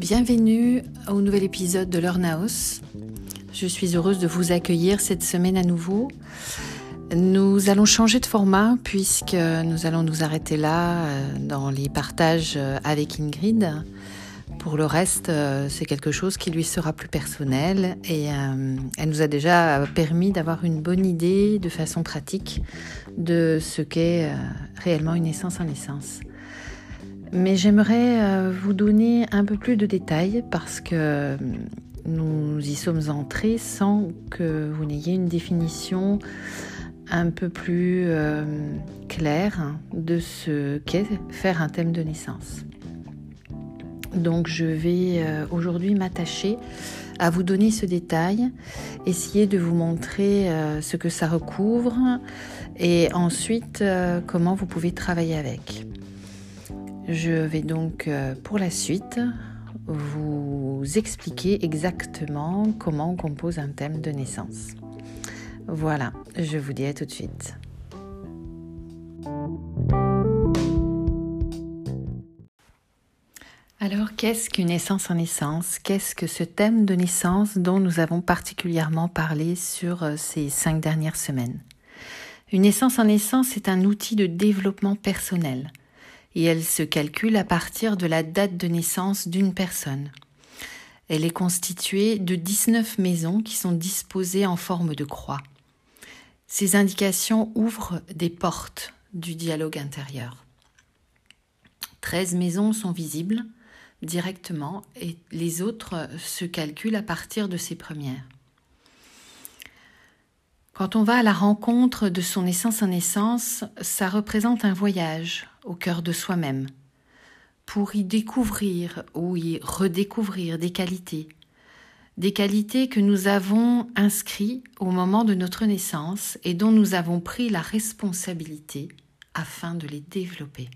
Bienvenue au nouvel épisode de Learnhouse. Je suis heureuse de vous accueillir cette semaine à nouveau. Nous allons changer de format puisque nous allons nous arrêter là euh, dans les partages euh, avec Ingrid. Pour le reste, euh, c'est quelque chose qui lui sera plus personnel et elle nous a déjà permis d'avoir une bonne idée de façon pratique de ce qu'est réellement une essence en essence. Mais j'aimerais vous donner un peu plus de détails parce que nous y sommes entrés sans que vous n'ayez une définition un peu plus euh, clair de ce qu'est faire un thème de naissance. Donc je vais euh, aujourd'hui m'attacher à vous donner ce détail, essayer de vous montrer euh, ce que ça recouvre et ensuite comment vous pouvez travailler avec. Je vais donc pour la suite vous expliquer exactement comment on compose un thème de naissance. Voilà, je vous dis à tout de suite. Alors, qu'est-ce qu'une naissance en naissance? Qu'est-ce que ce thème de naissance dont nous avons particulièrement parlé sur euh, ces cinq dernières semaines? Une naissance en naissance est un outil de développement personnel et elle se calcule à partir de la date de naissance d'une personne. Elle est constituée de 19 maisons qui sont disposées en forme de croix. Ces indications ouvrent des portes du dialogue intérieur. Treize maisons sont visibles directement et les autres se calculent à partir de ces premières. Quand on va à la rencontre de son essence en essence, ça représente un voyage au cœur de soi-même pour y découvrir ou y redécouvrir des qualités, des qualités que nous avons inscrites au moment de notre naissance et dont nous avons pris la responsabilité afin de les développer.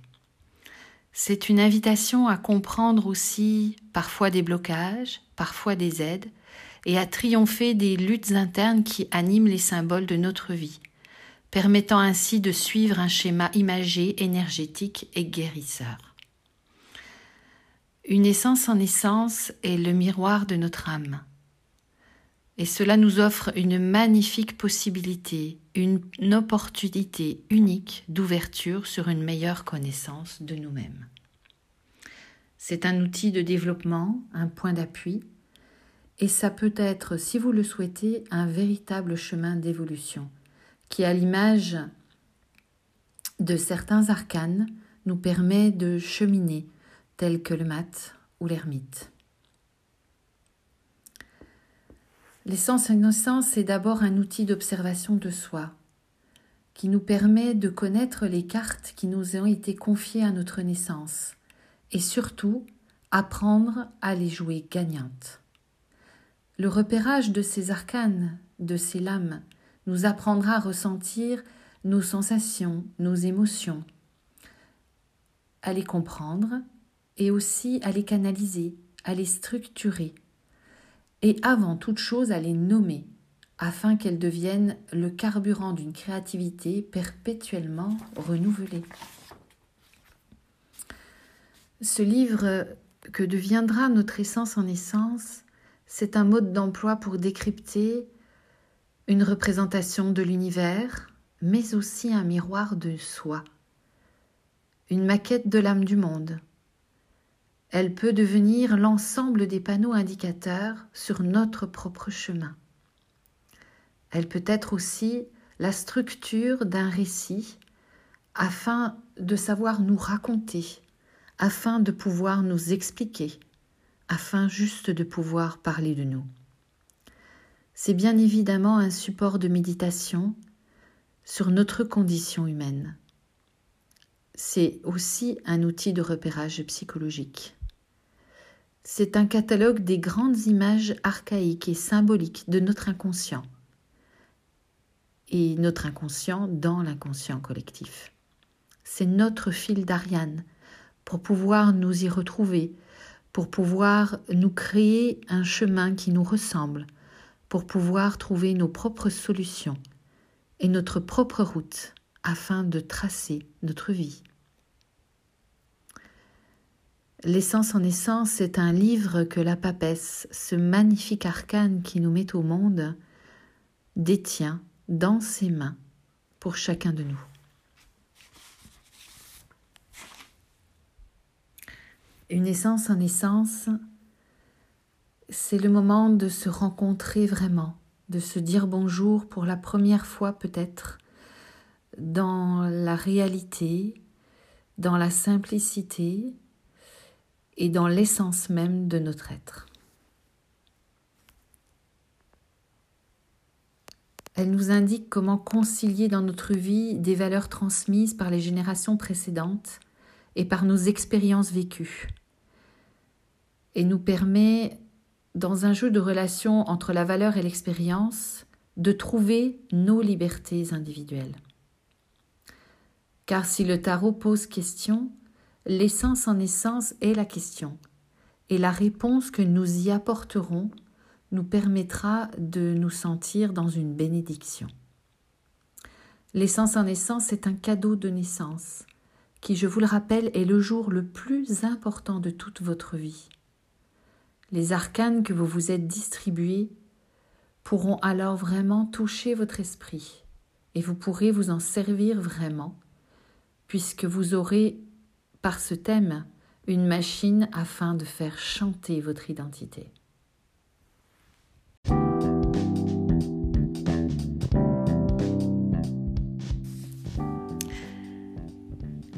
C'est une invitation à comprendre aussi parfois des blocages, parfois des aides, et à triompher des luttes internes qui animent les symboles de notre vie, permettant ainsi de suivre un schéma imagé, énergétique et guérisseur. Une essence en essence est le miroir de notre âme. Et cela nous offre une magnifique possibilité, une opportunité unique d'ouverture sur une meilleure connaissance de nous-mêmes. C'est un outil de développement, un point d'appui, et ça peut être, si vous le souhaitez, un véritable chemin d'évolution, qui, à l'image de certains arcanes, nous permet de cheminer, tels que le mat ou l'ermite. L'essence innocence est d'abord un outil d'observation de soi, qui nous permet de connaître les cartes qui nous ont été confiées à notre naissance, et surtout apprendre à les jouer gagnantes. Le repérage de ces arcanes, de ces lames, nous apprendra à ressentir nos sensations, nos émotions, à les comprendre et aussi à les canaliser, à les structurer et avant toute chose à les nommer, afin qu'elles deviennent le carburant d'une créativité perpétuellement renouvelée. Ce livre que deviendra notre essence en essence, c'est un mode d'emploi pour décrypter une représentation de l'univers, mais aussi un miroir de soi, une maquette de l'âme du monde, elle peut devenir l'ensemble des panneaux indicateurs sur notre propre chemin. Elle peut être aussi la structure d'un récit afin de savoir nous raconter, afin de pouvoir nous expliquer, afin juste de pouvoir parler de nous. C'est bien évidemment un support de méditation sur notre condition humaine. C'est aussi un outil de repérage psychologique. C'est un catalogue des grandes images archaïques et symboliques de notre inconscient et notre inconscient dans l'inconscient collectif. C'est notre fil d'Ariane pour pouvoir nous y retrouver, pour pouvoir nous créer un chemin qui nous ressemble, pour pouvoir trouver nos propres solutions et notre propre route afin de tracer notre vie. L'essence en essence est un livre que la papesse, ce magnifique arcane qui nous met au monde, détient dans ses mains pour chacun de nous. Une essence en essence, c'est le moment de se rencontrer vraiment, de se dire bonjour pour la première fois peut-être dans la réalité, dans la simplicité et dans l'essence même de notre être. Elle nous indique comment concilier dans notre vie des valeurs transmises par les générations précédentes et par nos expériences vécues. Et nous permet, dans un jeu de relations entre la valeur et l'expérience, de trouver nos libertés individuelles. Car si le tarot pose question, l'essence en essence est la question, et la réponse que nous y apporterons nous permettra de nous sentir dans une bénédiction. L'essence en essence est un cadeau de naissance, qui, je vous le rappelle, est le jour le plus important de toute votre vie. Les arcanes que vous vous êtes distribués pourront alors vraiment toucher votre esprit, et vous pourrez vous en servir vraiment, puisque vous aurez par ce thème une machine afin de faire chanter votre identité.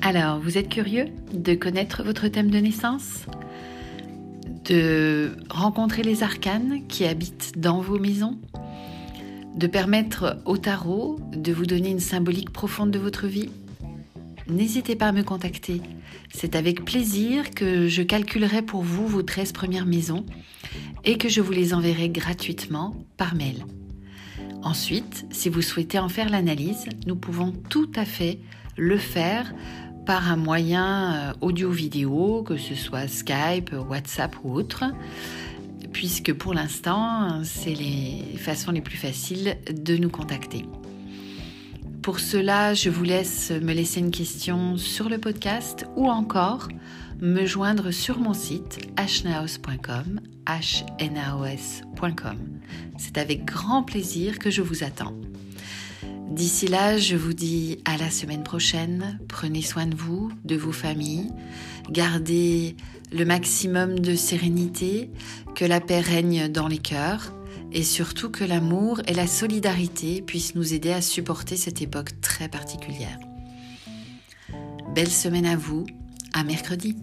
Alors, vous êtes curieux de connaître votre thème de naissance? De rencontrer les arcanes qui habitent dans vos maisons? De permettre au tarot de vous donner une symbolique profonde de votre vie? N'hésitez pas à me contacter. C'est avec plaisir que je calculerai pour vous vos 13 premières maisons et que je vous les enverrai gratuitement par mail. Ensuite, si vous souhaitez en faire l'analyse, nous pouvons tout à fait le faire par un moyen euh, audio-vidéo, que ce soit Skype, WhatsApp ou autre, puisque pour l'instant, c'est les façons les plus faciles de nous contacter. Pour cela, je vous laisse me laisser une question sur le podcast ou encore me joindre sur mon site hnaos.com, hnaos.com. C'est avec grand plaisir que je vous attends. D'ici là, je vous dis à la semaine prochaine. Prenez soin de vous, de vos familles. Gardez le maximum de sérénité, que la paix règne dans les cœurs et surtout que l'amour et la solidarité puissent nous aider à supporter cette époque très particulière. Belle semaine à vous, à mercredi.